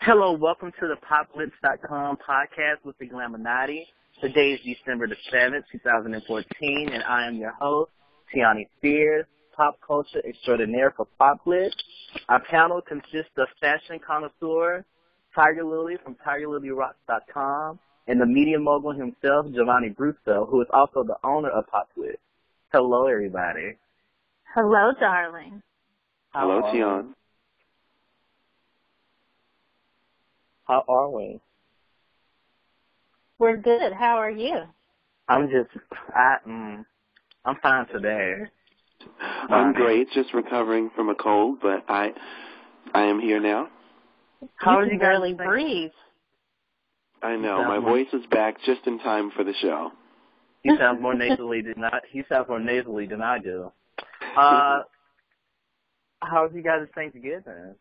Hello, welcome to the PopGlitz.com podcast with the Glaminati. Today is December the 7th, 2014, and I am your host, Teonny Spears, pop culture extraordinaire for PopGlitz. Our panel consists of fashion connoisseur Tiger Lily from TygerLilyRockz.com and the media mogul himself, JaVonni Brustow, who is also the owner of PopGlitz. Hello, everybody. Hello, darling. Hello, How are Tian. we? How are we? We're good. How are you? I'm just, I, mm, I'm fine today. I'm great, just recovering from a cold, but I I am here now. How you did you barely think- breathe. I know, Yeah. my voice is back just in time for the show. He sounds more nasally than I. He sounds more nasally than I do. Uh, how's you guys' Thanksgiving?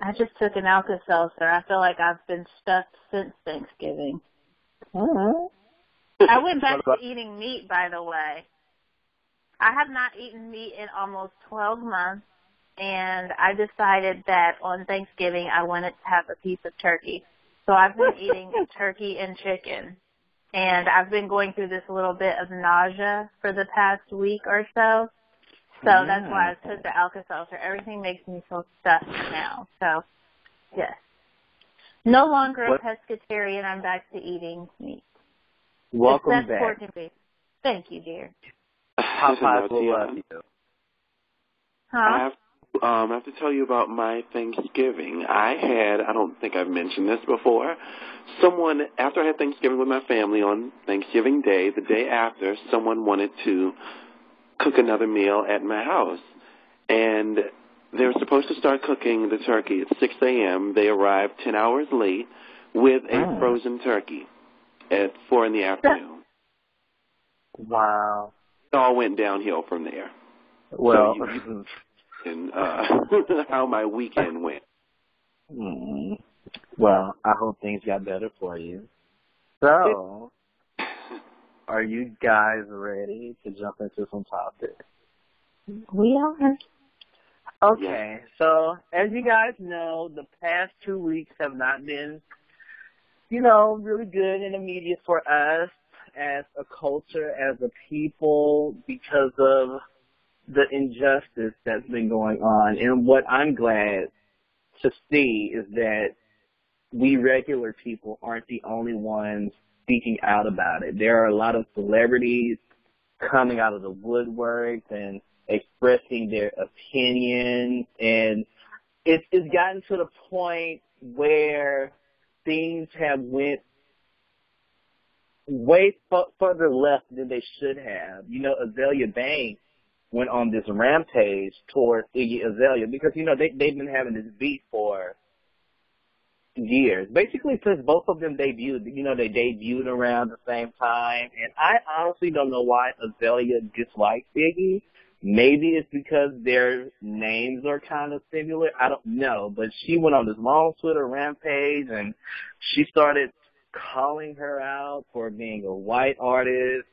I just took an Alka-Seltzer. I feel like I've been stuffed since Thanksgiving. I went back to eating meat, by the way. I have not eaten meat in almost 12 months, and I decided that on Thanksgiving I wanted to have a piece of turkey. So I've been eating turkey and chicken. And I've been going through this little bit of nausea for the past week or so. So that's why I took the Alka-Seltzer. Everything makes me feel stuffed now. So, yes. No longer What- a pescatarian. I'm back to eating meat. Welcome Except back. pork and beef. Thank you, dear. Popeyes No, will love you. Huh? I have um I have to tell you about my Thanksgiving. I had I don't think I've mentioned this before. Someone after I had Thanksgiving with my family on Thanksgiving Day, the day after, someone wanted to cook another meal at my house. And they were supposed to start cooking the turkey at six AM. They arrived ten hours late with a Mm. frozen turkey at four in the afternoon. Wow. It all went downhill from there. Well, So you- And uh how my weekend went. mm, well, I hope things got better for you. So, are you guys ready to jump into some topics? we are. Okay, so as you guys know, the past two weeks have not been, you know, really good in the media for us as a culture, as a people, because of the injustice that's been going on. And what I'm glad to see is that we regular people aren't the only ones speaking out about it. There are a lot of celebrities coming out of the woodwork and expressing their opinions and it's it's gotten to the point where things have went way f- further left than they should have. You know, Azealia Banks went on this rampage towards Iggy Azalea because you know they they've been having this beef for years, basically since both of them debuted. You know, they debuted around the same time, and I honestly don't know why Azealia dislikes Iggy. Maybe it's because their names are kind of similar. I don't know, but she went on this long Twitter rampage and she started calling her out for being a white artist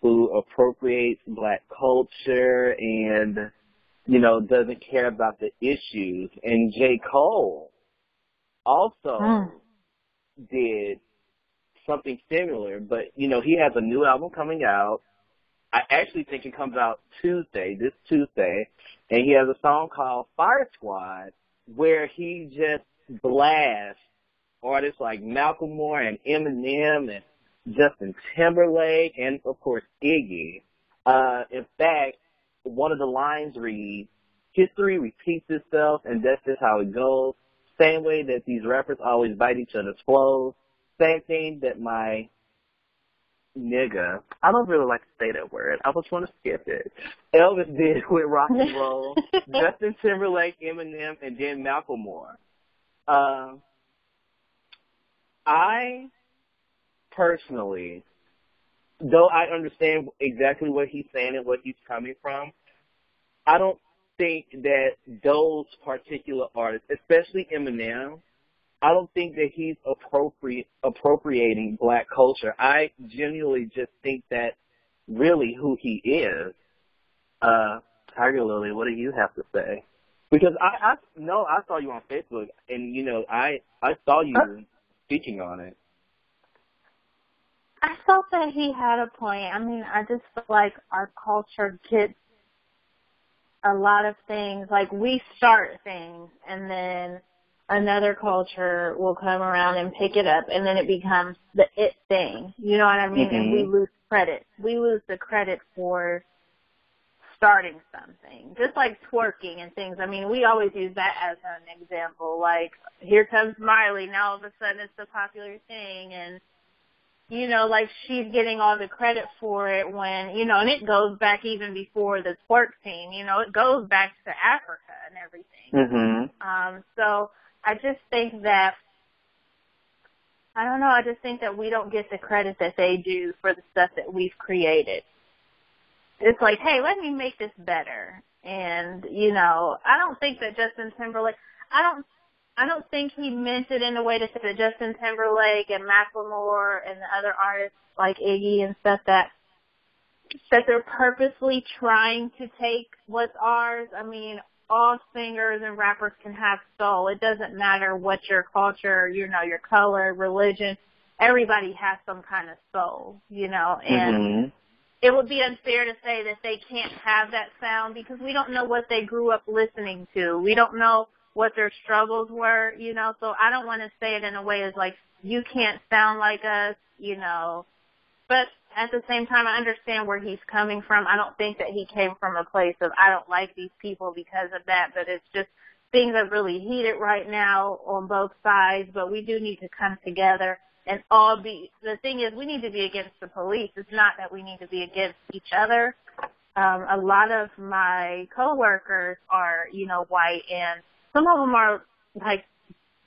who appropriates black culture and, you know, doesn't care about the issues. And J. Cole also Mm. did something similar, but, you know, he has a new album coming out. I actually think it comes out Tuesday, this Tuesday, and he has a song called Fire Squad where he just blasts artists like Macklemore and Eminem and Justin Timberlake and of course Iggy. Uh, in fact, one of the lines reads, history repeats itself and that's just how it goes. Same way that these rappers always bite each other's flows. Same thing that my nigga, I don't really like to say that word. I just want to skip it. Elvis did with rock and roll. Justin Timberlake, Eminem, and then Macklemore. Um, I personally, though I understand exactly what he's saying and what he's coming from, I don't think that those particular artists, especially Eminem, I don't think that he's appropriate appropriating black culture. I genuinely just think that really who he is. Uh, Tiger Lily, what do you have to say? Because I, I no, I saw you on Facebook, and you know, I I saw you Huh? speaking on it. I felt that he had a point. I mean, I just feel like our culture gets a lot of things. Like we start things, and then another culture will come around and pick it up, and then it becomes the it thing. You know what I mean? And we Mhm. lose credit. We lose the credit for starting something. Just like twerking and things. I mean, we always use that as an example. Like, here comes Miley. Now all of a sudden it's the popular thing, and you know, like she's getting all the credit for it when, you know, and it goes back even before the twerk scene, you know, it goes back to Africa and everything. Mhm. Um, so I just think that, I don't know, I just think that we don't get the credit that they do for the stuff that we've created. It's like, hey, let me make this better. And, you know, I don't think that Justin Timberlake, I don't I don't think he meant it in a way to say that Justin Timberlake and Macklemore and the other artists like Iggy and stuff that that they're purposely trying to take what's ours. I mean, all singers and rappers can have soul. It doesn't matter what your culture, you know, your color, religion. Everybody has some kind of soul, you know, and Mhm. it would be unfair to say that they can't have that sound because we don't know what they grew up listening to. We don't know what their struggles were, you know, so I don't want to say it in a way as like, you can't sound like us, you know, but at the same time, I understand where he's coming from. I don't think that he came from a place of, I don't like these people because of that, but it's just things are really heated right now on both sides, but we do need to come together and all be, the thing is we need to be against the police. It's not that we need to be against each other. Um, a lot of my coworkers are, you know, white and some of them are like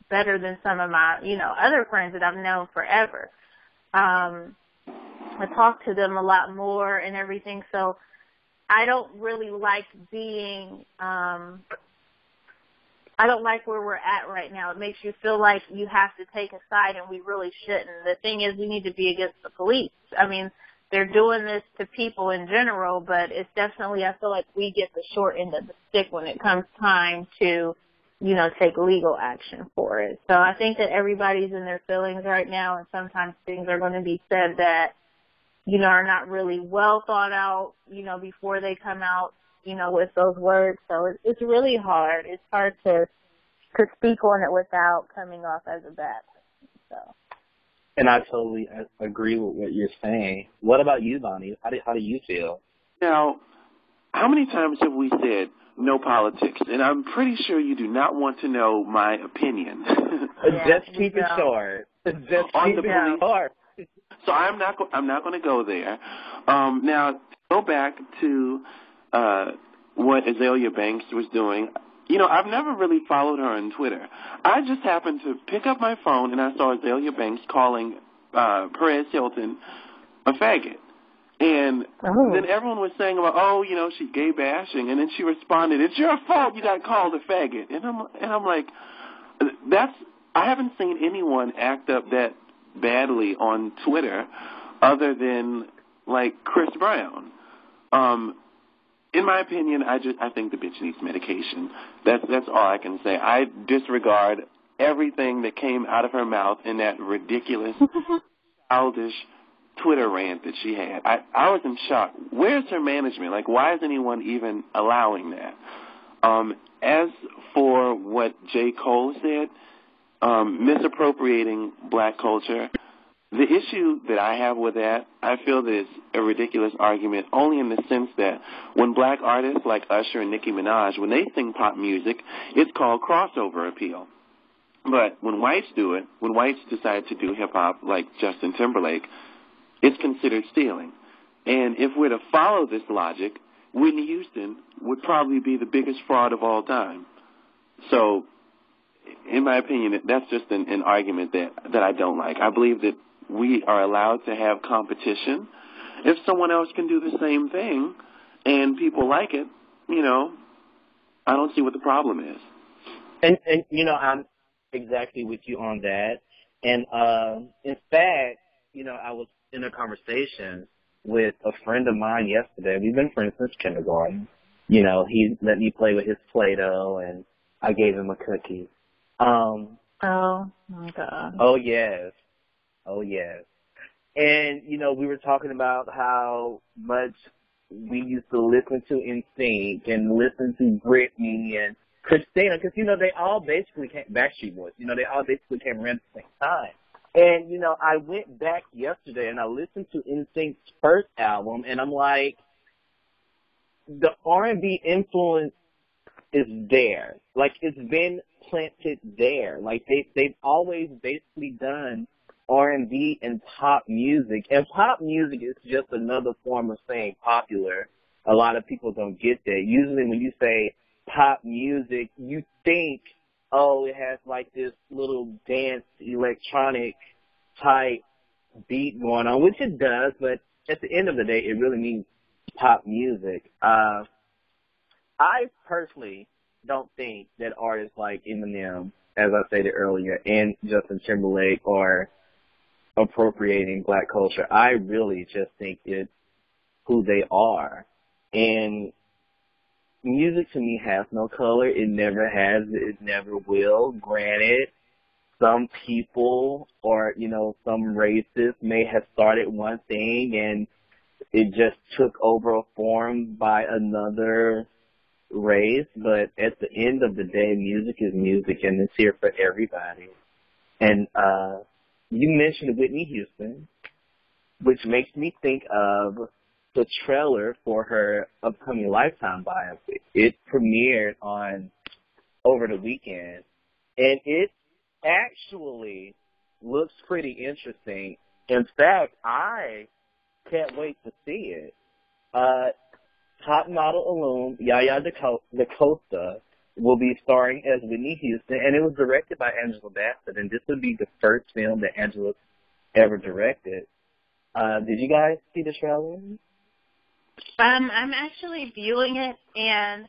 better than some of my, you know, other friends that I've known forever. Um, I talk to them a lot more and everything, so I don't really like being, um, I don't like where we're at right now. It makes you feel like you have to take a side and we really shouldn't. The thing is we need to be against the police. I mean, they're doing this to people in general, but it's definitely, I feel like we get the short end of the stick when it comes time to, you know, take legal action for it. So I think that everybody's in their feelings right now and sometimes things are going to be said that, you know, are not really well thought out, you know, before they come out, you know, with those words. So it's, it's really hard. It's hard to, to speak on it without coming off as a bad person. So. And I totally uh, agree with what you're saying. What about you, Bonnie? How do how do you feel? Now, how many times have we said no politics? And I'm pretty sure you do not want to know my opinion. Yeah, Just keep it don't. short. Just On keep it short. so I'm not go- I'm not going to go there. Um, now, to go back to uh, what Azealia Banks was doing. You know, I've never really followed her on Twitter. I just happened to pick up my phone and I saw Azealia Banks calling uh, Perez Hilton a faggot. And Oh. then everyone was saying about, oh, you know, she gay bashing, and then she responded, "It's your fault you got called a faggot." And I'm and I'm like, that's I haven't seen anyone act up that badly on Twitter, other than like Chris Brown. Um, in my opinion, I just I think the bitch needs medication. That's that's all I can say. I disregard everything that came out of her mouth in that ridiculous, childish Twitter rant that she had. I I was in shock. Where's her management? Like, why is anyone even allowing that? Um, as for what J. Cole said, um, misappropriating black culture, the issue that I have with that, I feel that it's a ridiculous argument only in the sense that when black artists like Usher and Nicki Minaj, when they sing pop music, it's called crossover appeal. But when whites do it, when whites decide to do hip hop like Justin Timberlake, it's considered stealing. And if we're to follow this logic, Whitney Houston would probably be the biggest fraud of all time. So, in my opinion, that's just an, an argument that, that I don't like. I believe that we are allowed to have competition. If someone else can do the same thing and people like it, you know, I don't see what the problem is. And and you know, I'm exactly with you on that. And um in fact, you know, I was in a conversation with a friend of mine yesterday. We've been friends since kindergarten. you know, he let me play with his Play-Doh and I gave him a cookie. Um, oh my god. Oh yes. Oh yes. And, you know, we were talking about how much we used to listen to NSYNC and listen to Britney and Christina, because, you know, they all basically came, Backstreet Boys, you know, they all basically came around at the same time. And, you know, I went back yesterday and I listened to NSYNC's first album and I'm like, the R&B influence is there. Like, it's been planted there. Like, they, they've always basically done R&B and pop music. And pop music is just another form of saying popular. A lot of people don't get that. Usually when you say pop music, you think, oh, it has like this little dance electronic type beat going on, which it does, but at the end of the day, it really means pop music. Uh, I personally don't think that artists like Eminem, as I stated earlier, and Justin Timberlake are appropriating black culture. I really just think it's who they are. And music to me has no color. It never has. It never will. Granted, some people or, you know, some races may have started one thing and it just took over a form by another race. But at the end of the day, music is music and it's here for everybody. And, uh, you mentioned Whitney Houston, which makes me think of the trailer for her upcoming Lifetime biopic. It premiered on over the weekend, and it actually looks pretty interesting. In fact, I can't wait to see it. Uh, top model alum Yaya DaCosta will be starring as Whitney Houston, and it was directed by Angela Bassett, and this would be the first film that Angela ever directed. Uh, did you guys see the trailer? Um, I'm actually viewing it, and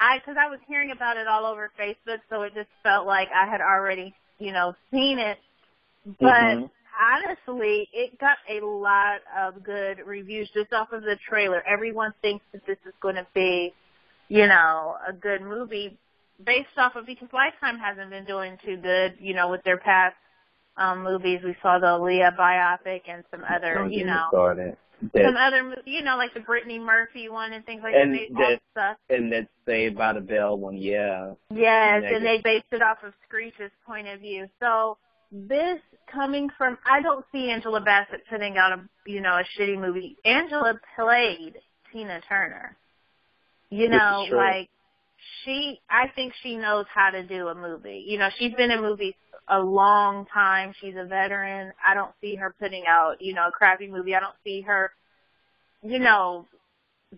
I, because I was hearing about it all over Facebook, so it just felt like I had already, you know, seen it. But mm-hmm. honestly, it got a lot of good reviews just off of the trailer. Everyone thinks that this is going to be you know, a good movie based off of because Lifetime hasn't been doing too good, you know, with their past um movies. We saw the Aaliyah biopic and some other, you know, started. Some other, you know, like the Brittany Murphy one and things like and that. that stuff. and that Saved by the Bell one, yeah. Yes, and they based it off of Screech's point of view. So this coming from, I don't see Angela Bassett putting out a, you know, a shitty movie. Angela played Tina Turner. You know, like she I think she knows how to do a movie. You know, she's been in movies a long time. She's a veteran. I don't see her putting out, you know, a crappy movie. I don't see her you know,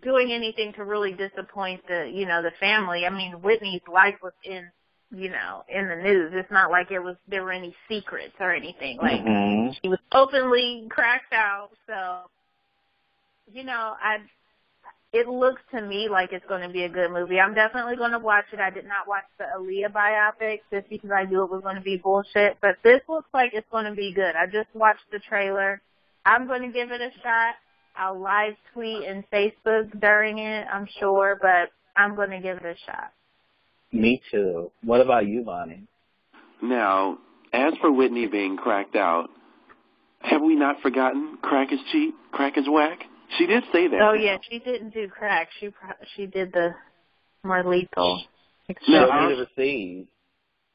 doing anything to really disappoint the, you know, the family. I mean, Whitney's life was in, you know, in the news. It's not like it was there were any secrets or anything. Like mm-hmm. she was openly cracked out. So, you know, I it looks to me like it's going to be a good movie. I'm definitely going to watch it. I did not watch the Aaliyah biopic just because I knew it was going to be bullshit, but this looks like it's going to be good. I just watched the trailer. I'm going to give it a shot. I'll live tweet and Facebook during it, I'm sure, but I'm going to give it a shot. Me too. What about you, Bonnie? Now, as for Whitney being cracked out, have we not forgotten crack is cheap, crack is whack? She did say that. Oh yeah, she didn't do crack. She pro- she did the more lethal. No, overseas.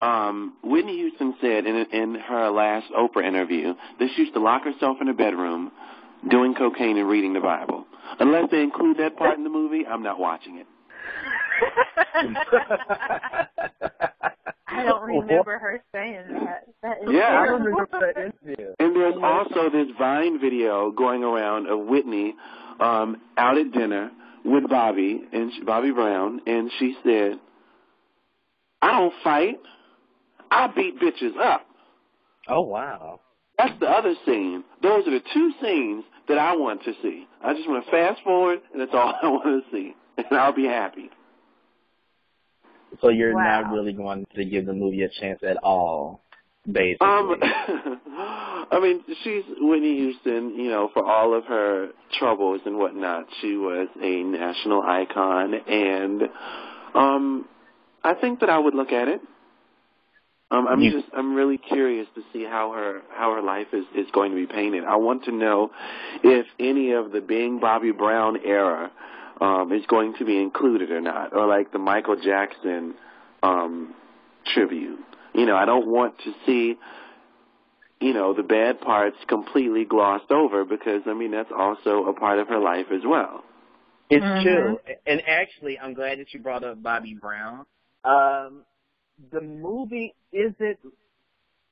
Um, Whitney Houston said in in her last Oprah interview that she used to lock herself in a bedroom, doing cocaine and reading the Bible. Unless they include that part in the movie, I'm not watching it. I don't remember her saying that. that is yeah, I remember that interview. And there's also this Vine video going around of Whitney um, out at dinner with Bobby and she, Bobby Brown, and she said, "I don't fight. I beat bitches up." Oh wow. That's the other scene. Those are the two scenes that I want to see. I just want to fast forward, and that's all I want to see, and I'll be happy. So you're wow. not really going to give the movie a chance at all. basically. Um, I mean, she's Whitney Houston. You know, for all of her troubles and whatnot, she was a national icon, and um, I think that I would look at it. Um, I'm You- just I'm really curious to see how her how her life is is going to be painted. I want to know if any of the being Bobby Brown era um, is going to be included or not, or like the Michael Jackson um, tribute. You know, I don't want to see you know the bad parts completely glossed over because I mean that's also a part of her life as well. It's Mhm. true. And actually, I'm glad that you brought up Bobby Brown. Um, the movie isn't.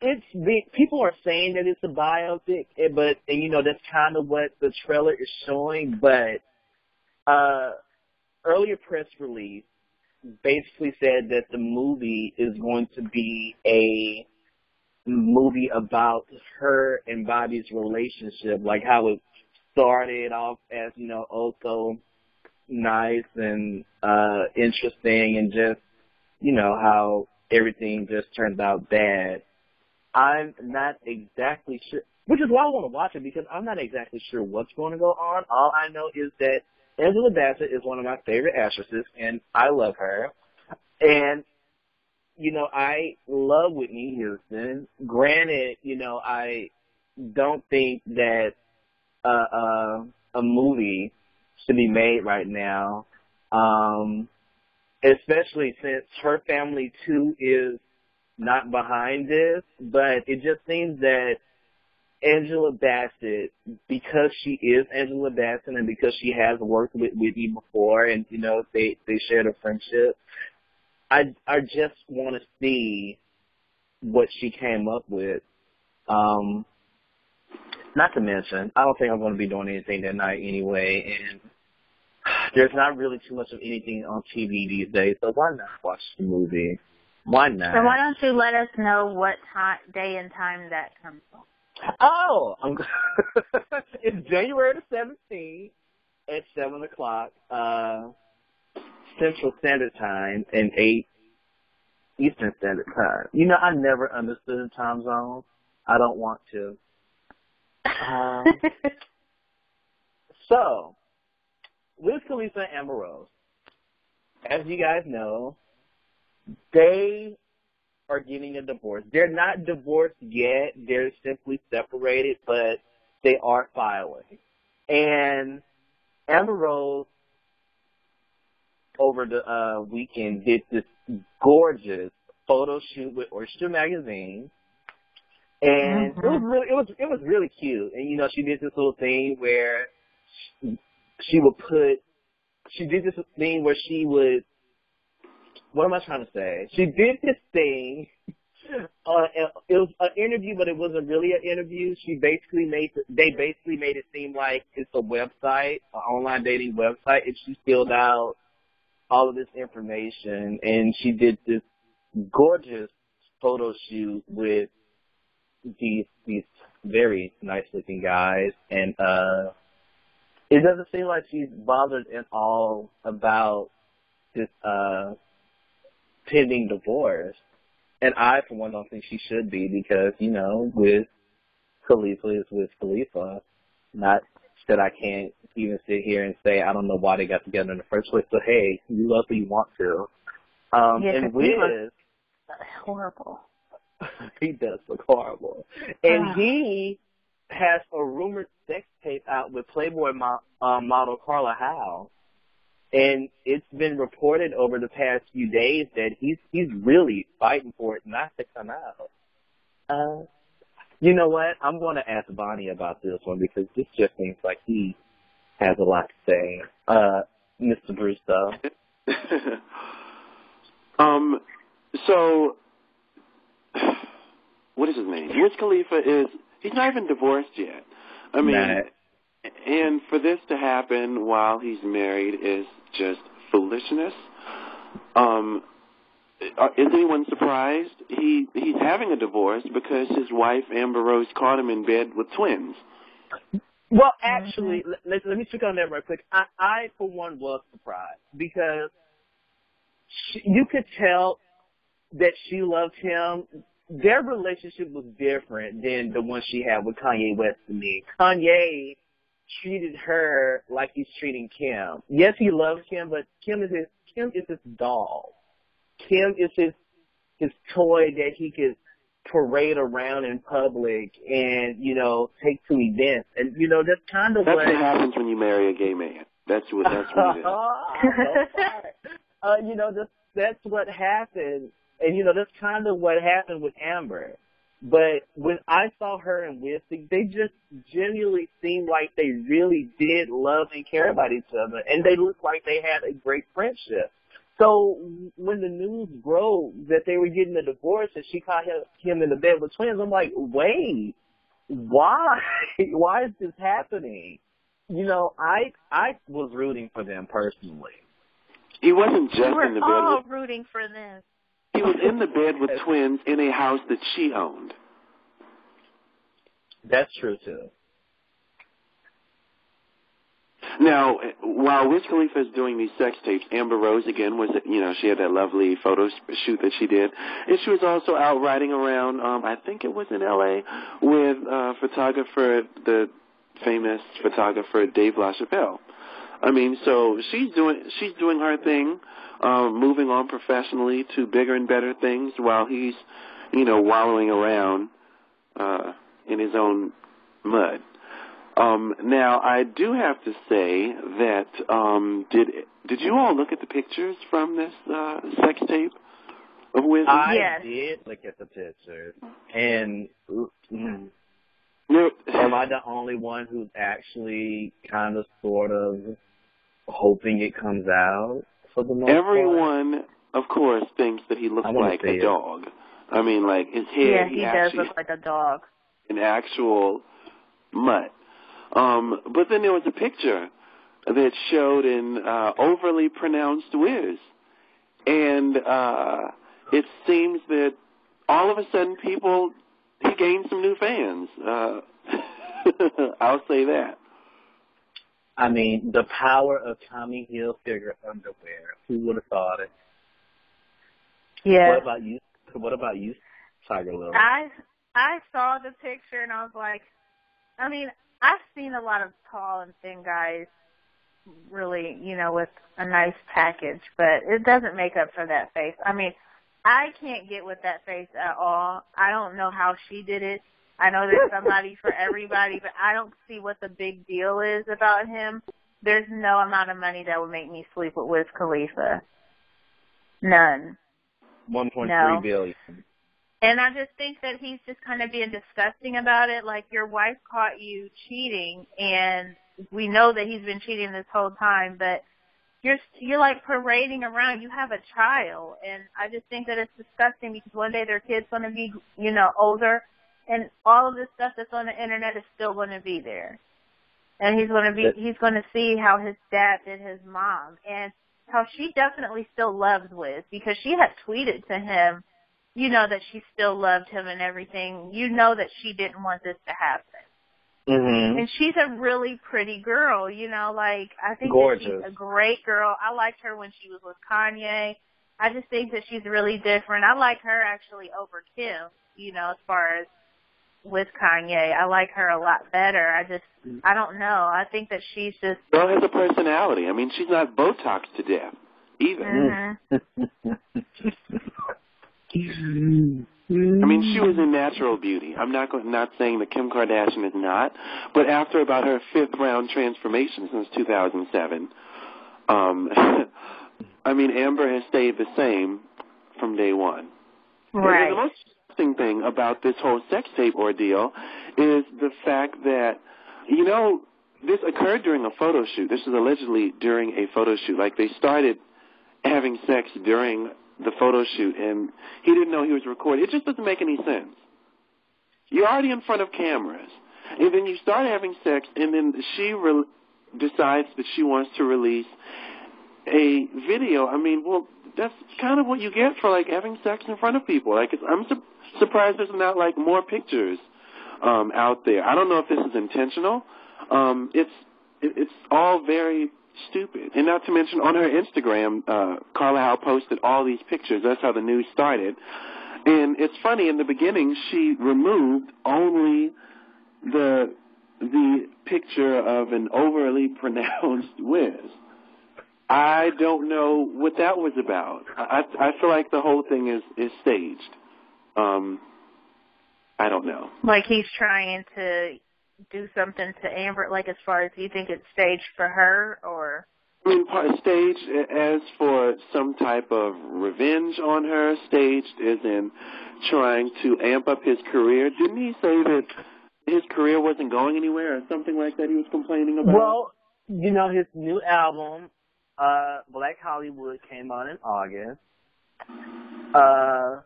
It's big. People are saying that it's a biopic, eh, but and you know that's kind of what the trailer is showing. But uh, earlier press release basically said that the movie is going to be a movie about her and Bobby's relationship, like how it started off as you know also nice and uh interesting and just you know how everything just turns out bad. I'm not exactly sure which is why I want to watch it because I'm not exactly sure what's going to go on. All I know is that Angela Bassett is one of my favorite actresses and I love her. And you know, I love Whitney Houston. Granted, you know, I don't think that uh, uh, a movie should be made right now, um, especially since her family too is not behind this. But it just seems that Angela Bassett, because she is Angela Bassett and because she has worked with Whitney before, and you know they they shared a friendship. I I just want to see what she came up with. Um, not to mention, I don't think I'm going to be doing anything that night anyway, and there's not really too much of anything on TV these days, so why not watch the movie? Why not? So why don't you let us know what time, day and time that comes on? Oh, I'm, it's January the 17th at 7 o'clock uh, Central Standard Time and 8 Eastern Standard Time. You know, I never understood the time zone. I don't want to. Um, so, Wiz Khalifa and Amber Rose, as you guys know, they are getting a divorce. They're not divorced yet. They're simply separated, but they are filing. And Amber Rose over the uh, weekend did this gorgeous photo shoot with Oyster magazine. And it was really it was it was really cute. And you know, she did this little thing where she, she would put she did this thing where she would what am I trying to say? She did this thing. Uh, it was an interview, but it wasn't really an interview. She basically made they basically made it seem like it's a website, an online dating website, and she filled out all of this information, and she did this gorgeous photo shoot with these these very nice looking guys, and uh, it doesn't seem like she's bothered at all about this uh pending divorce. And I, for one, don't think she should be because, you know, Wiz Khalifa is Wiz Khalifa. Not that I can't even sit here and say I don't know why they got together in the first place. But hey, you love who you want to. Um, Yeah, and Wiz, Horrible. he does look horrible. And Ah. he has a rumored sex tape out with Playboy mo- uh, model Carla Howe. And it's been reported over the past few days that he's he's really fighting for it not to come out. Uh, you know what? I'm going to ask Bonnie about this one because this just seems like he has a lot to say. Uh, Mr. Bruce, though. um, so what is his name? Wiz Khalifa is he's not even divorced yet. I mean. And for this to happen while he's married is just foolishness. Um, uh, is anyone surprised? He he's having a divorce because his wife Amber Rose caught him in bed with twins. Well, actually, let, let, let me speak on that real quick. I, I, for one, was surprised because she, you could tell that she loved him their relationship was different than the one she had with Kanye West to me. Kanye treated her like he's treating Kim. Yes, he loves Kim, but Kim is his Kim is his doll. Kim is his his toy that he could parade around in public and you know take to events. And you know that's kind of That's what what happens when you marry a gay man. That's what that's what it is. uh, you know, that's that's what happened, and you know that's kind of what happened with Amber. But when I saw her and Wisty, they just genuinely seemed like they really did love and care about each other, and they looked like they had a great friendship. So when the news broke that they were getting a divorce and she caught him, him in the bed with twins, I'm like, wait, why? Why is this happening? You know, I I was rooting for them personally. He wasn't just we were in the bed all with rooting for them. He was in the bed with twins in a house that she owned. That's true too. Now, while Wiz Khalifa is doing these sex tapes, Amber Rose again was, you know, she had that lovely photo shoot that she did, and she was also out riding around. Um, I think it was in L.A. with uh, photographer, the famous photographer Dave LaChapelle. I mean, so she's doing she's doing her thing, um, moving on professionally to bigger and better things, while he's, you know, wallowing around uh, in his own mud. Um, now, I do have to say that um, did did you all look at the pictures from this uh, sex tape of Wiz? I Yes. did look at the pictures, and mm, No, am I the only one who's actually kind of, sort of, hoping it comes out for the most part? everyone, of course, thinks that he looks like a it. dog. I mean, like his head, yeah, he does look like a dog. an actual mutt. Um, but then there was a picture that showed an uh, overly pronounced Wiz, and uh, it seems that all of a sudden people he gained some new fans. Uh, I'll say that. I mean, the power of Tommy Hilfiger underwear. Who would have thought it? Yeah. What about you? What about you, Tiger Lily? I I saw the picture and I was like, I mean, I've seen a lot of tall and thin guys really, you know, with a nice package, but it doesn't make up for that face. I mean, I can't get with that face at all. I don't know how she did it. I know there's somebody for everybody, but I don't see what the big deal is about him. There's no amount of money that would make me sleep with Wiz Khalifa. None. One point No. three billion. And I just think that he's just kind of being disgusting about it. Like your wife caught you cheating, and we know that he's been cheating this whole time. But you're you're like parading around. You have a child, and I just think that it's disgusting because one day their kid's going to be, you know, older, and all of this stuff that's on the internet is still going to be there. And he's going to be, he's going to see how his dad did his mom, and how she definitely still loves Wiz because she had tweeted to him you know that she still loved him and everything. You know that she didn't want this to happen. Mm-hmm. And she's a really pretty girl, you know, like I think she's a great girl. I liked her when she was with Kanye. I just think that she's really different. I like her actually over Kim, you know, as far as with Kanye. I like her a lot better. I just I don't know. I think that she's just Girl has a personality. I mean, she's not Botox to death either. mhm. I mean, she was a natural beauty. I'm not going, not saying that Kim Kardashian is not, but after about her fifth round transformation since 2007, um, I mean, Amber has stayed the same from day one. And right. the most interesting thing about this whole sex tape ordeal is the fact that, you know, this occurred during a photo shoot. This was allegedly during a photo shoot. Like they started having sex during the photo shoot, and he didn't know he was recording. It just doesn't make any sense. You're already in front of cameras, and then you start having sex, and then she re- decides that she wants to release a video. I mean, well, that's kind of what you get for like having sex in front of people. Like, I'm su- surprised there's not like more pictures um, out there. I don't know if this is intentional. Um, it's it, it's all very stupid, and not to mention on her Instagram, uh, Carla Howe posted all these pictures. That's how the news started, And it's funny in the beginning she removed only the the picture of an overly pronounced Wiz. I don't know what that was about. I I feel like the whole thing is is staged. Um I don't know. Like he's trying to do something to Amber like as far as you think it's staged for her or I mean, part staged as for some type of revenge on her. Staged is in trying to amp up his career. Didn't he say that his career wasn't going anywhere or something like that? He was complaining about. Well, you know, his new album, uh, Blacc Hollywood, came out in August. Uh,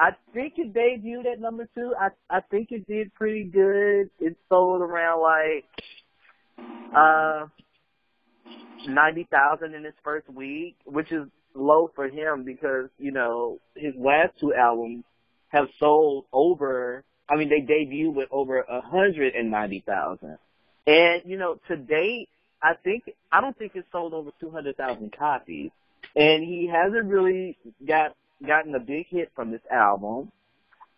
I think it debuted at number two. I I think it did pretty good. It sold around like uh ninety thousand in its first week, which is low for him because you know his last two albums have sold over. I mean, they debuted with over a hundred and ninety thousand, and you know to date, I think I don't think it's sold over two hundred thousand copies, and he hasn't really got gotten a big hit from this album.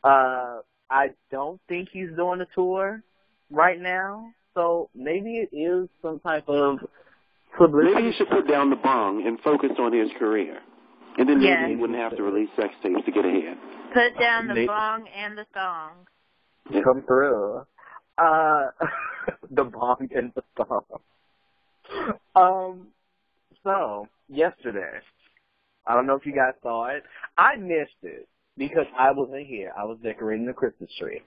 Uh, I don't think he's doing a tour right now, so maybe it is some type of publicity. Maybe he should put down the bong and focus on his career. And then Yeah. maybe he wouldn't have to release sex tapes to get ahead. put down the bong and the thong. come through. Uh, the bong and the song. Um, so yesterday, I don't know if you guys saw it. I missed it because I wasn't here. I was decorating the Christmas tree.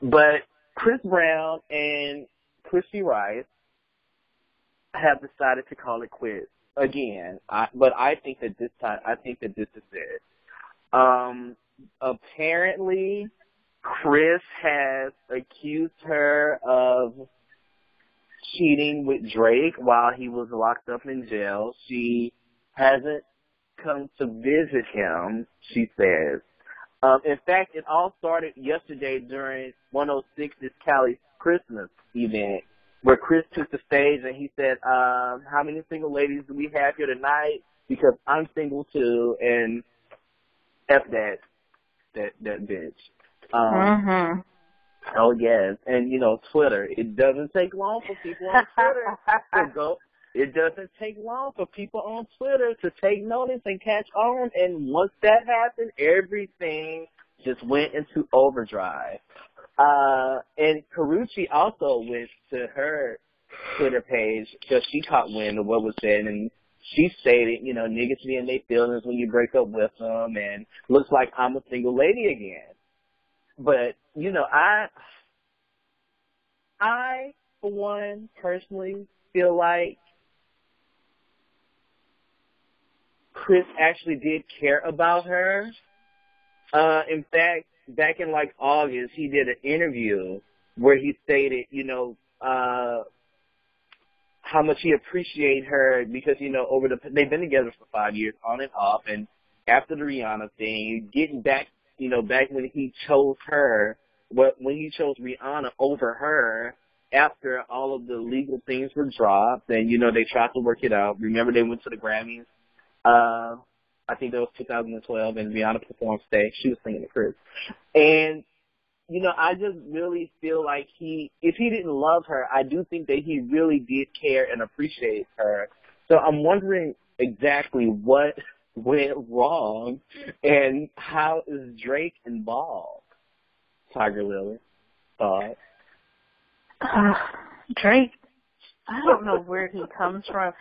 But Chris Brown and Christy Rice have decided to call it quits again. I, but I think that this time, I think that this is it. Um, apparently, Chris has accused her of cheating with Drake while he was locked up in jail. She hasn't come to visit him, she says. Um, in fact, it all started yesterday during 106's Cali's Christmas event, where Chris took the stage and he said, um, how many single ladies do we have here tonight? Because I'm single too, and F that, that, that bitch. Um, Mhm. Oh yes, and you know Twitter. It doesn't take long for people on Twitter to go. It doesn't take long for people on Twitter to take notice and catch on. And once that happened, everything just went into overdrive. Uh, and Karrueche also went to her Twitter page because she caught wind of what was said, and she stated, you know, niggas be in their feelings when you break up with them, and looks like I'm a single lady again. But you know, I, I for one personally feel like Chris actually did care about her. Uh, in fact, back in like August, he did an interview where he stated, you know, uh, how much he appreciated her because you know over the they've been together for five years on and off, and after the Rihanna thing, getting back, you know, back when he chose her, when he chose Rihanna over her after all of the legal things were dropped, and you know they tried to work it out. Remember they went to the Grammys. Uh, I think that was 2012, and Rihanna performed stage. She was singing the Chris, and you know, I just really feel like he, if he didn't love her, I do think that he really did care and appreciate her. So I'm wondering exactly what went wrong and how is Drake involved? Tiger Lily, thought. Uh, Drake, I don't know where he comes from.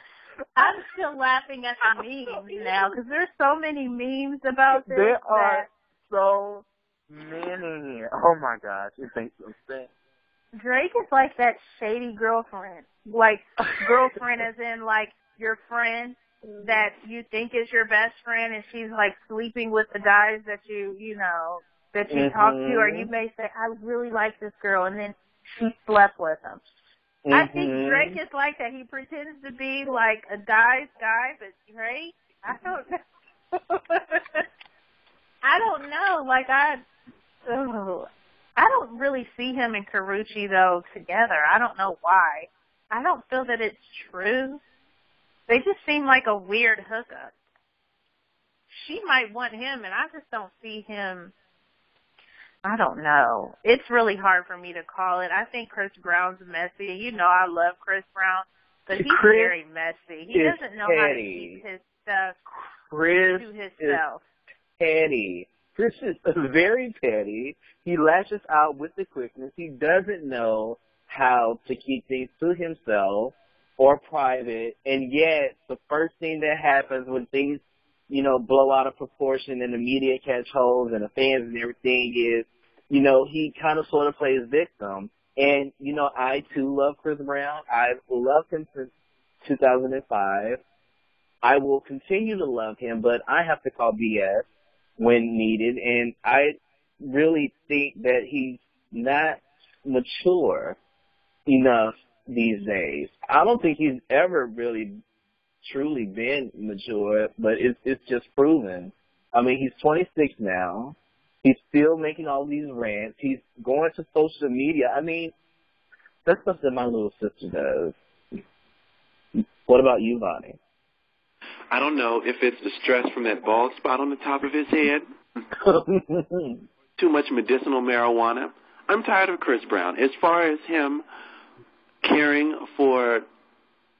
I'm still laughing at the memes now because there's so many memes about this. There are so many. Oh my gosh, it makes no sense. Drake is like that shady girlfriend. Like girlfriend as in like your friend that you think is your best friend and she's like sleeping with the guys that you, you know, that you talk to or mm-hmm. you may say, I really like this girl and then she slept with him. I think. Drake mm-hmm. is like that. He pretends to be like a guy's guy, but Drake, I don't know. I don't know. Like I, oh, I don't really see him and Karrueche though together. I don't know why. I don't feel that it's true. They just seem like a weird hookup. she might want him, and I just don't see him. I don't know. It's really hard for me to call it. I think Chris Brown's messy. You know, I love Chris Brown, but he's Chris very messy. He doesn't know how to keep his stuff Chris to is himself. petty. Chris is very petty. He lashes out with the quickness. He doesn't know how to keep things to himself or private. And yet, the first thing that happens when things, you know, blow out of proportion and the media catch hold and the fans and everything is, you know, he kind of sort of plays victim. And, you know, I too love Chris Brown. I've loved him since 2005. I will continue to love him, but I have to call BS when needed. And I really think that he's not mature enough these days. I don't think he's ever really truly been mature, but it's it's just proven. I mean, he's 26 now. He's still making all these rants. He's going to social media. I mean, that's that my little sister does. What about you, Vonni? I don't know if it's the stress from that bald spot on the top of his head, too much medicinal marijuana. I'm tired of Chris Brown. As far as him caring for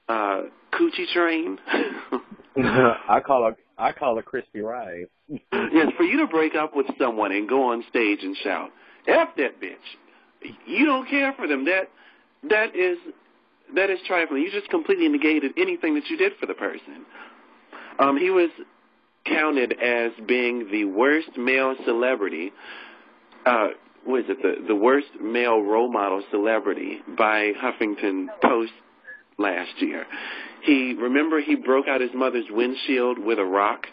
uh Coochie Train, I call her I call her crispy rice. yes, for you to break up with someone and go on stage and shout, F that bitch. You don't care for them. That that is that is trifling. You just completely negated anything that you did for the person. Um, he was counted as being the worst male celebrity. Uh, what is it? The the worst male role model celebrity by Huffington Post last year. He remember he broke out his mother's windshield with a rock,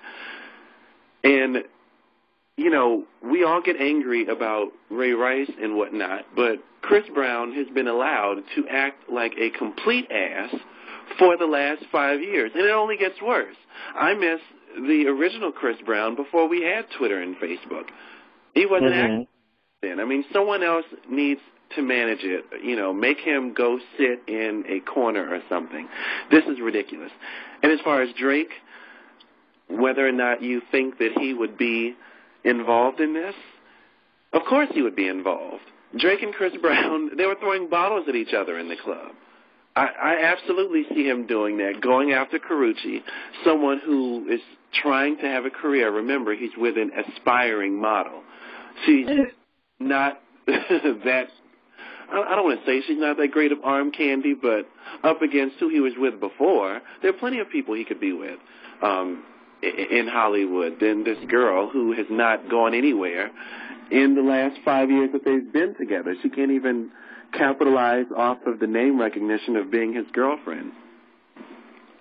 and you know we all get angry about Ray Rice and whatnot, but Chris Brown has been allowed to act like a complete ass for the last five years, and it only gets worse. I miss the original Chris Brown before we had Twitter and Facebook. He wasn't Mhm. acting then. I mean, someone else needs to manage it. You know, make him go sit in a corner or something. This is ridiculous. And as far as Drake, whether or not you think that he would be involved in this, of course he would be involved. Drake and Chris Brown, they were throwing bottles at each other in the club. I, I absolutely see him doing that, going after Karrueche, someone who is trying to have a career. Remember, he's with an aspiring model. She's not that. I don't want to say she's not that great of arm candy, but up against who he was with before, there are plenty of people he could be with um, in Hollywood than this girl who has not gone anywhere in the last five years that they've been together. She can't even capitalize off of the name recognition of being his girlfriend.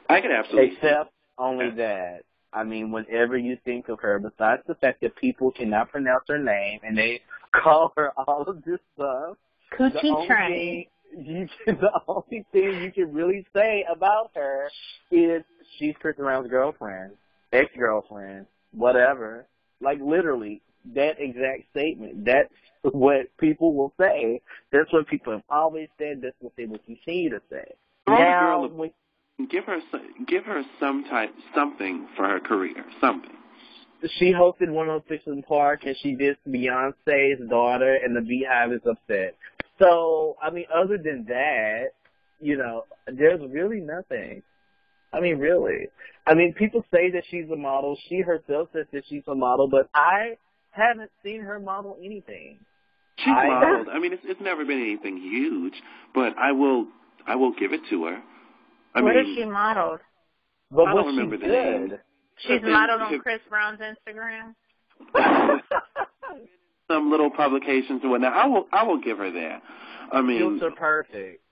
I could absolutely. Except only that. I mean, whenever you think of her, besides the fact that people cannot pronounce her name and they call her all of this stuff, Coochie only train. thing you can, the only thing you can really say about her is she's Chris Brown's girlfriend, ex-girlfriend, whatever. Like literally, that exact statement. That's what people will say. That's what people have always said. That's what they will continue to say. Throw the now, girl a- when Give her some- give her some type something for her career, something. she hosted one 106 & Park and she did Beyonce's daughter and the BeyHive is upset. So, I mean, other than that, you know, there's really nothing. I mean, really. I mean, people say that she's a model. She herself says that she's a model, but I haven't seen her model anything. She's I- modeled. I mean, it's it's never been anything huge, but I will I will give it to her. I what mean, is she modeled? But I don't what's she remember the name. She's modeled on Chris Brown's Instagram. some little publications and whatnot. I will I will give her that. I mean, Suits are perfect.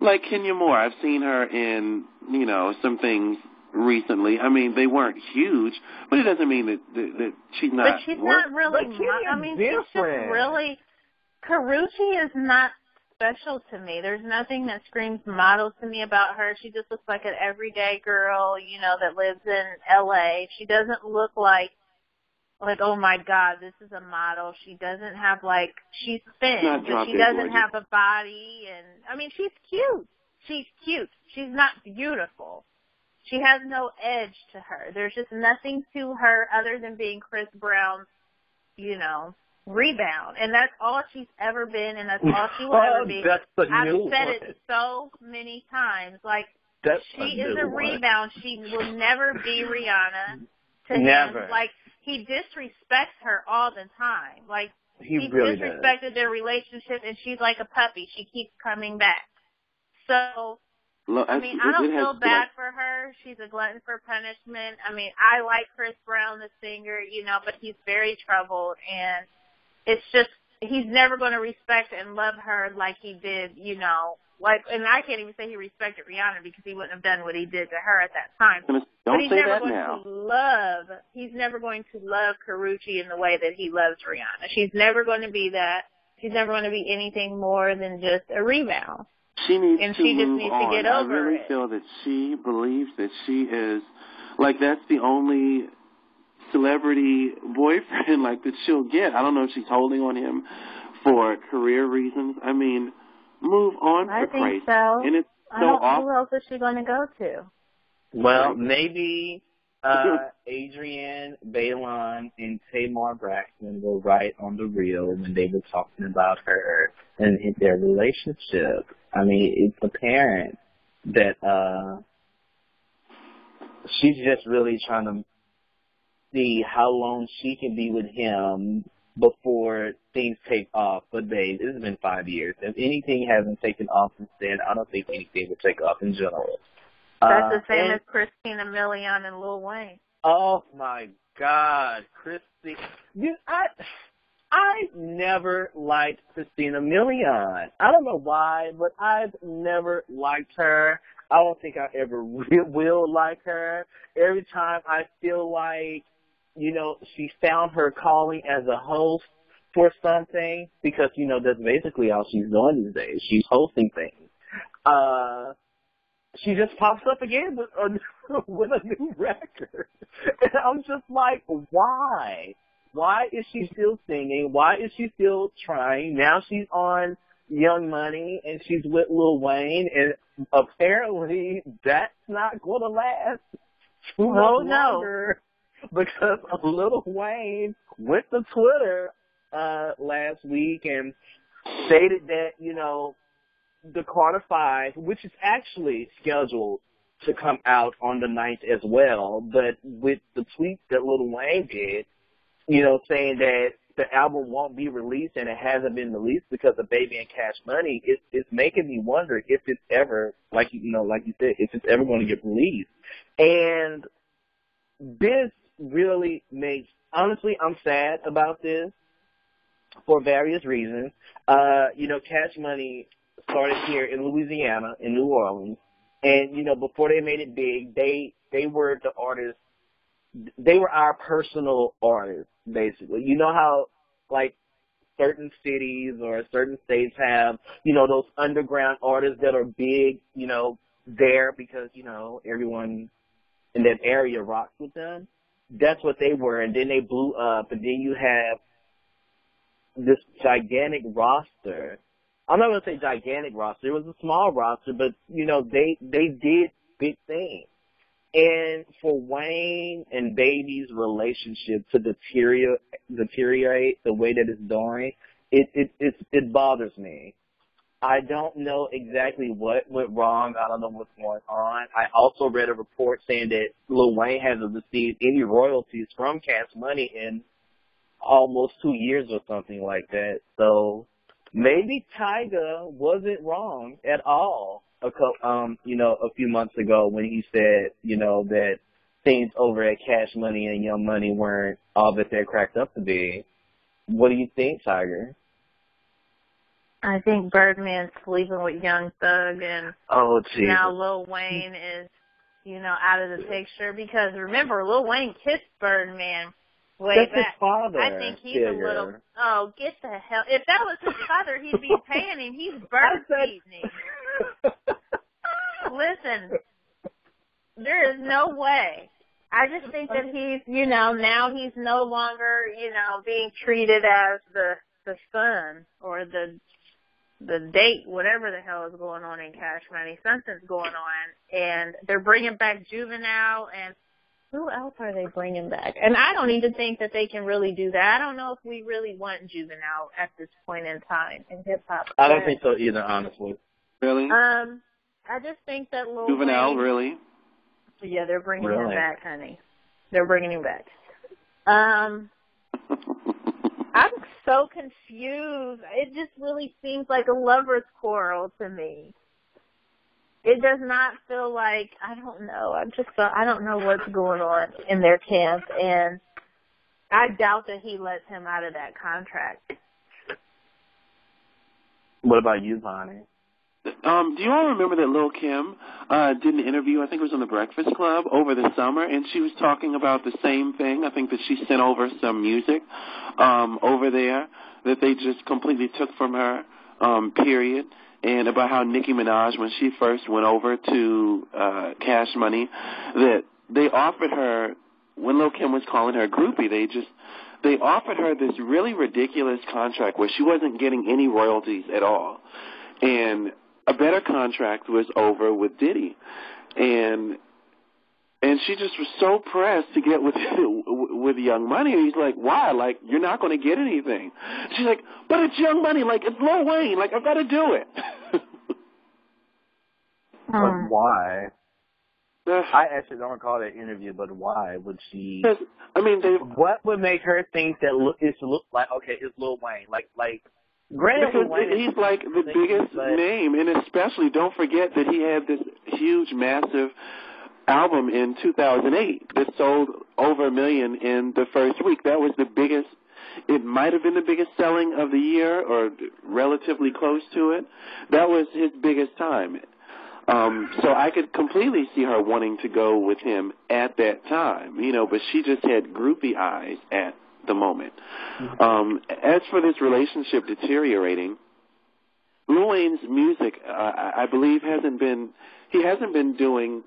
like Kenya Moore, I've seen her in you know some things recently. I mean, they weren't huge, but it doesn't mean that that, that she's not. but she's worth- not really. But mo- I Kenya's mean, she's just really. Karrueche is not special to me. There's nothing that screams model to me about her. She just looks like an everyday girl, you know, that lives in L.A. She doesn't look like. Like oh my god, this is a model. She doesn't have like she's thin, but she doesn't gorgeous. have a body, and I mean she's cute. She's cute. She's not beautiful. She has no edge to her. There's just nothing to her other than being Chris Brown's, you know, rebound. And that's all she's ever been and that's all she will ever oh, be. That's the I've new said one. it so many times. Like That's she a is new a one. rebound. She will never be Rihanna to Never. him. Like he disrespects her all the time. Like He he really does. disrespected their relationship and she's like a puppy. She keeps coming back. So Look, I mean, I don't feel bad like, for her. She's a glutton for punishment. I mean, I like Chris Brown, the singer, you know, but he's very troubled, and it's just he's never going to respect and love her like he did, you know, like. And I can't even say he respected Rihanna because he wouldn't have done what he did to her at that time. Don't but he's say never that going now. to love. He's never going to love Karrueche in the way that he loves Rihanna. She's never going to be that. She's never going to be anything more than just a rebound. She needs And to she just move needs to on. get I over really it. feel that she believes that she is like that's the only celebrity boyfriend like that she'll get. I don't know if she's holding on him for career reasons. I mean, move on I for think Christ. so. And it's I so don't, awful. who else is she going to go to? Well, maybe uh Adrienne Bailon and Tamar Braxton were right on the Real when they were talking about her and their relationship. I mean, it's apparent that uh she's just really trying to see how long she can be with him before things take off. But babe, it's been five years. If anything hasn't taken off since then, I don't think anything will take off in general. That's Uh, the same and- as Christina Milian and Lil Wayne. Oh my God, Christy! You, I, I never liked Christina Milian. I don't know why, but I've never liked her. I don't think I ever re- will like her. Every time I feel like, you know, she found her calling as a host for something, because you know that's basically all she's doing these days. She's hosting things. Uh, she just pops up again with a, with a new record. And I'm just like, why? Why is she still singing? Why is she still trying? Now she's on Young Money and she's with Lil Wayne and apparently that's not going to last too Oh, much no. longer because Lil Wayne went to Twitter uh last week and stated that, you know, the Carter Five, which is actually scheduled to come out on the 9th as well, but with the tweet that Lil Wayne did, you know, saying that the album won't be released and it hasn't been released because of Baby and Cash Money, it, it's making me wonder if it's ever, like you know, like you said, if it's ever going to get released. And this really makes, honestly, I'm sad about this for various reasons. Uh, you know, Cash Money started here in Louisiana, in New Orleans, and you know, before they made it big, they they were the artists. They were our personal artists, basically. You know how, like, certain cities or certain states have, you know, those underground artists that are big, you know, there because you know everyone in that area rocks with them. That's what they were, and then they blew up, and then you have this gigantic roster. I'm not gonna say gigantic roster. It was a small roster, but you know they they did big things. And for Wayne and Baby's relationship to deteriorate, deteriorate the way that it's doing, it it it, it bothers me. I don't know exactly what went wrong. I don't know what's going on. I also read a report saying that Lil Wayne hasn't received any royalties from Cash Money in almost two years or something like that. So maybe Tyga wasn't wrong at all. A couple, um, you know, a few months ago when he said, you know, that things over at Cash Money and Young Money weren't all that they're cracked up to be. What do you think, Tyger? I think Birdman's sleeping with Young Thug, and Oh, Jesus. now Lil Wayne is, you know, out of the picture because remember, Lil Wayne kissed Birdman way That's his back. father. I think he's a figure. little. Oh, get the hell! If that was his father, he'd be paying him. He's bird feeding him. Listen, there is no way. I just think that he's, you know, now he's no longer, you know, being treated as the the son or the the date, whatever the hell is going on in Cash Money. Something's going on, and they're bringing back Juvenile and who else are they bringing back? And I don't even think that they can really do that. I don't know if we really want Juvenile at this point in time in hip hop. I don't think so either, honestly. Really? Um, I just think that Lil Juvenile, Wayne, really? Yeah, they're bringing him back, honey. They're bringing him back. Um, I'm so confused. It just really seems like a lover's quarrel to me. It does not feel like I don't know. I just I don't know what's going on in their camp, and I doubt that he lets him out of that contract. What about you, Vonni? Um, do you all remember that Lil Kim uh, did an interview? I think it was on the Breakfast Club over the summer, and she was talking about the same thing. I think that she sent over some music um, over there that they just completely took from her. Um, period. And about how Nicki Minaj, when she first went over to uh, Cash Money, that they offered her when Lil Kim was calling her a groupie. They just they offered her this really ridiculous contract where she wasn't getting any royalties at all, and a better contract was over with Diddy, and and she just was so pressed to get with with Young Money. And he's like, "Why? Like you're not going to get anything." She's like, "But it's Young Money. Like it's Lil Wayne. Like I've got to do it." But hmm. why? I actually don't recall that interview, but why would she? I mean, they What would make her think that look it's look like okay, it's Lil Wayne? Like like granted because Wayne he's like the biggest but- name, and especially don't forget that he had this huge, massive album in 2008 that sold over a million in the first week. That was the biggest. It might have been the biggest selling of the year, or relatively close to it. That was his biggest time. Um, so I could completely see her wanting to go with him at that time, you know, but she just had groupie eyes at the moment. Um, as for this relationship deteriorating, Lil music, uh, I I believe, hasn't been he hasn't been doing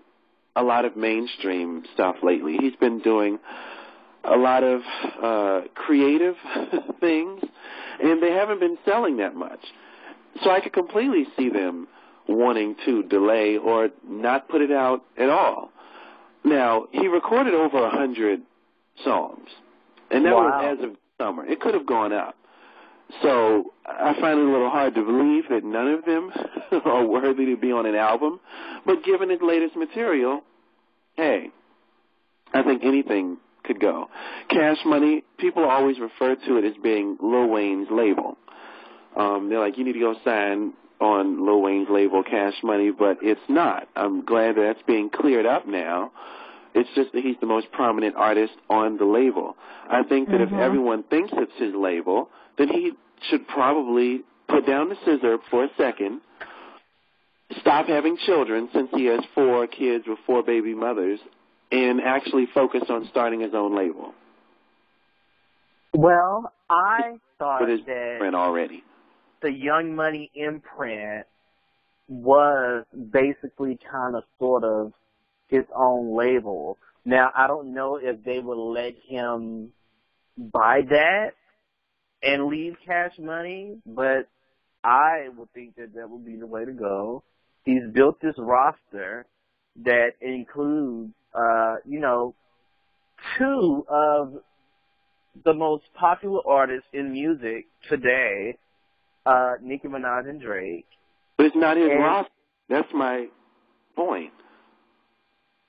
a lot of mainstream stuff lately. He's been doing a lot of uh, creative things, and they haven't been selling that much. So I could completely see them wanting to delay or not put it out at all. Now he recorded over a hundred songs, and that Wow. was as of summer. It could have gone up. So I find it a little hard to believe that none of them are worthy to be on an album. But given his latest material, hey, I think anything could go. Cash Money, people always refer to it as being Lil Wayne's label. Um, they're like, you need to go sign on Lil Wayne's label, Cash Money, but it's not. I'm glad that that's being cleared up now. It's just that he's the most prominent artist on the label. I think that if mm-hmm. everyone thinks it's his label, then he should probably put down the scissor for a second, stop having children since he has four kids with four baby mothers, and actually focus on starting his own label Well, I thought with his that already. the Young Money imprint was basically kind of sort of his own label. Now, I don't know if they would let him buy that and leave cash money, but I would think that that would be the way to go. He's built this roster that includes, uh, you know, two of the most popular artists in music today, uh, Nicki Minaj and Drake. But it's not his And- roster. That's my point.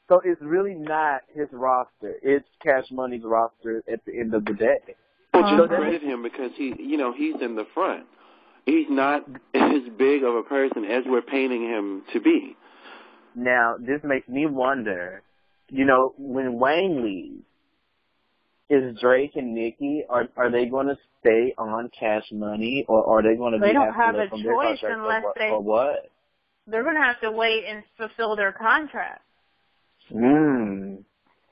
So it's really not his roster. It's Cash Money's roster at the end of the day. But you So don't credit him because he, you know, he's in the front. He's not as big of a person as we're painting him to be. Now, this makes me wonder, you know, when Wayne leaves, is Drake and Nicki, are are they going to stay on Cash Money, or are they going to They be don't asked to have a choice contract, or unless they- or what? They're going to have to wait and fulfill their contract. Hmm.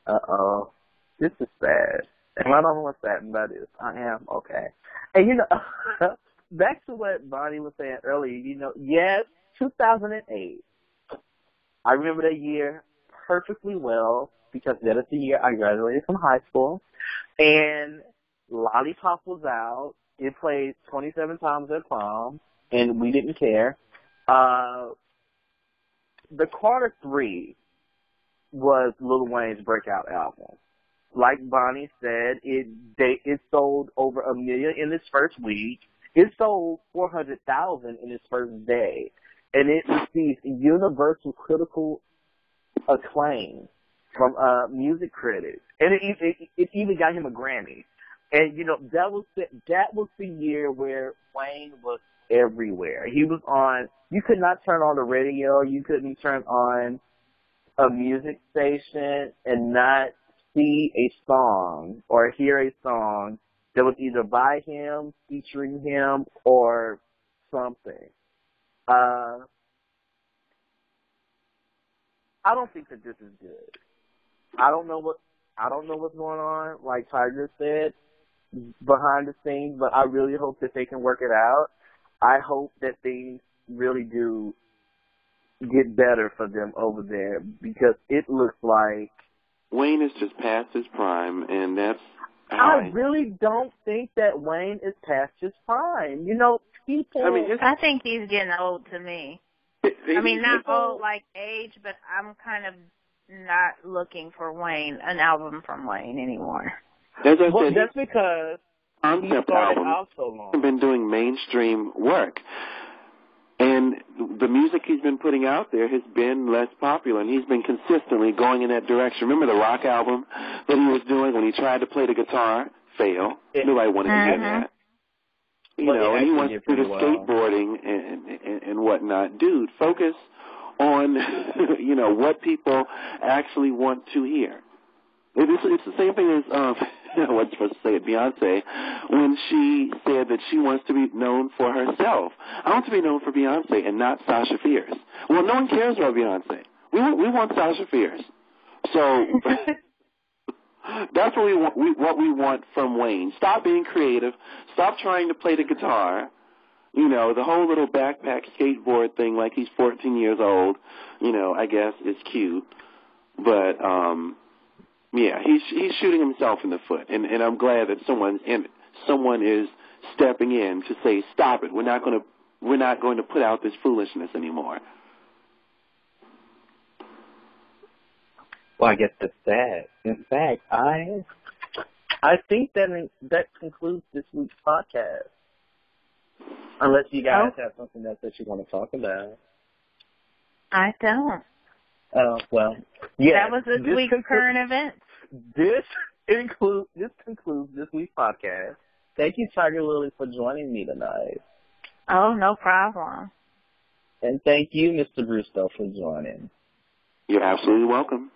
Uh oh. This is sad. And I don't know what sad about this. I am okay. And you know, back to what Vonni was saying earlier. You know, yes, 2008. I remember that year perfectly well because that is the year I graduated from high school, and Lollipop was out. It played 27 times at prom, and we didn't care. Uh, the Carter Three was Lil Wayne's breakout album. Like Vonni said, it they it sold over a million in its first week. It sold four hundred thousand in its first day, and it received universal critical acclaim from uh music critics, and it, it it even got him a Grammy. And you know that was the, that was the year where Wayne was everywhere. He was on. You could not turn on the radio. You couldn't turn on a music station and not see a song or hear a song that was either by him, featuring him, or something. Uh, I don't think that this is good. I don't know what I don't know what's going on. Like Tyger said, behind the scenes, but I really hope that they can work it out. I hope that things really do get better for them over there because it looks like Wayne is just past his prime, and that's. I really don't think that Wayne is past his prime. You know, people. I mean, I think he's getting old to me. I mean, not old like age, but I'm kind of not looking for Wayne an album from Wayne anymore. As I well, said, that's because he concept started album out so long. been doing mainstream work. And the music he's been putting out there has been less popular, and he's been consistently going in that direction. Remember the rock album that he was doing when he tried to play the guitar? Fail. Yeah. Nobody wanted to hear Mhm. that. You Well, know, and he wants to do the well. skateboarding and, and and whatnot. Dude, focus on you know what people actually want to hear. It is, it's the same thing as um, I wasn't supposed to say it, Beyonce, when she said that she wants to be known for herself. I want to be known for Beyonce and not Sasha Fierce. Well, no one cares about Beyonce. We want, we want Sasha Fierce. So that's what we want. We, what we want from Wayne. Stop being creative. Stop trying to play the guitar. You know, the whole little backpack skateboard thing, like he's 14 years old. You know, I guess is cute, but um yeah, he's he's shooting himself in the foot, and and I'm glad that someone in someone is stepping in to say stop it. We're not going to we're not going to put out this foolishness anymore. Well, I guess that's sad. In fact, I I think that that concludes this week's podcast. Unless you guys oh. have something else that you want to talk about. I don't. Oh well, yeah. that was this, this week's conclu- current event. This includes this concludes this week's podcast. Thank you, Tyger Lily, for joining me tonight, Oh, no problem. and thank you, Mr. Russo, for joining. You're absolutely welcome.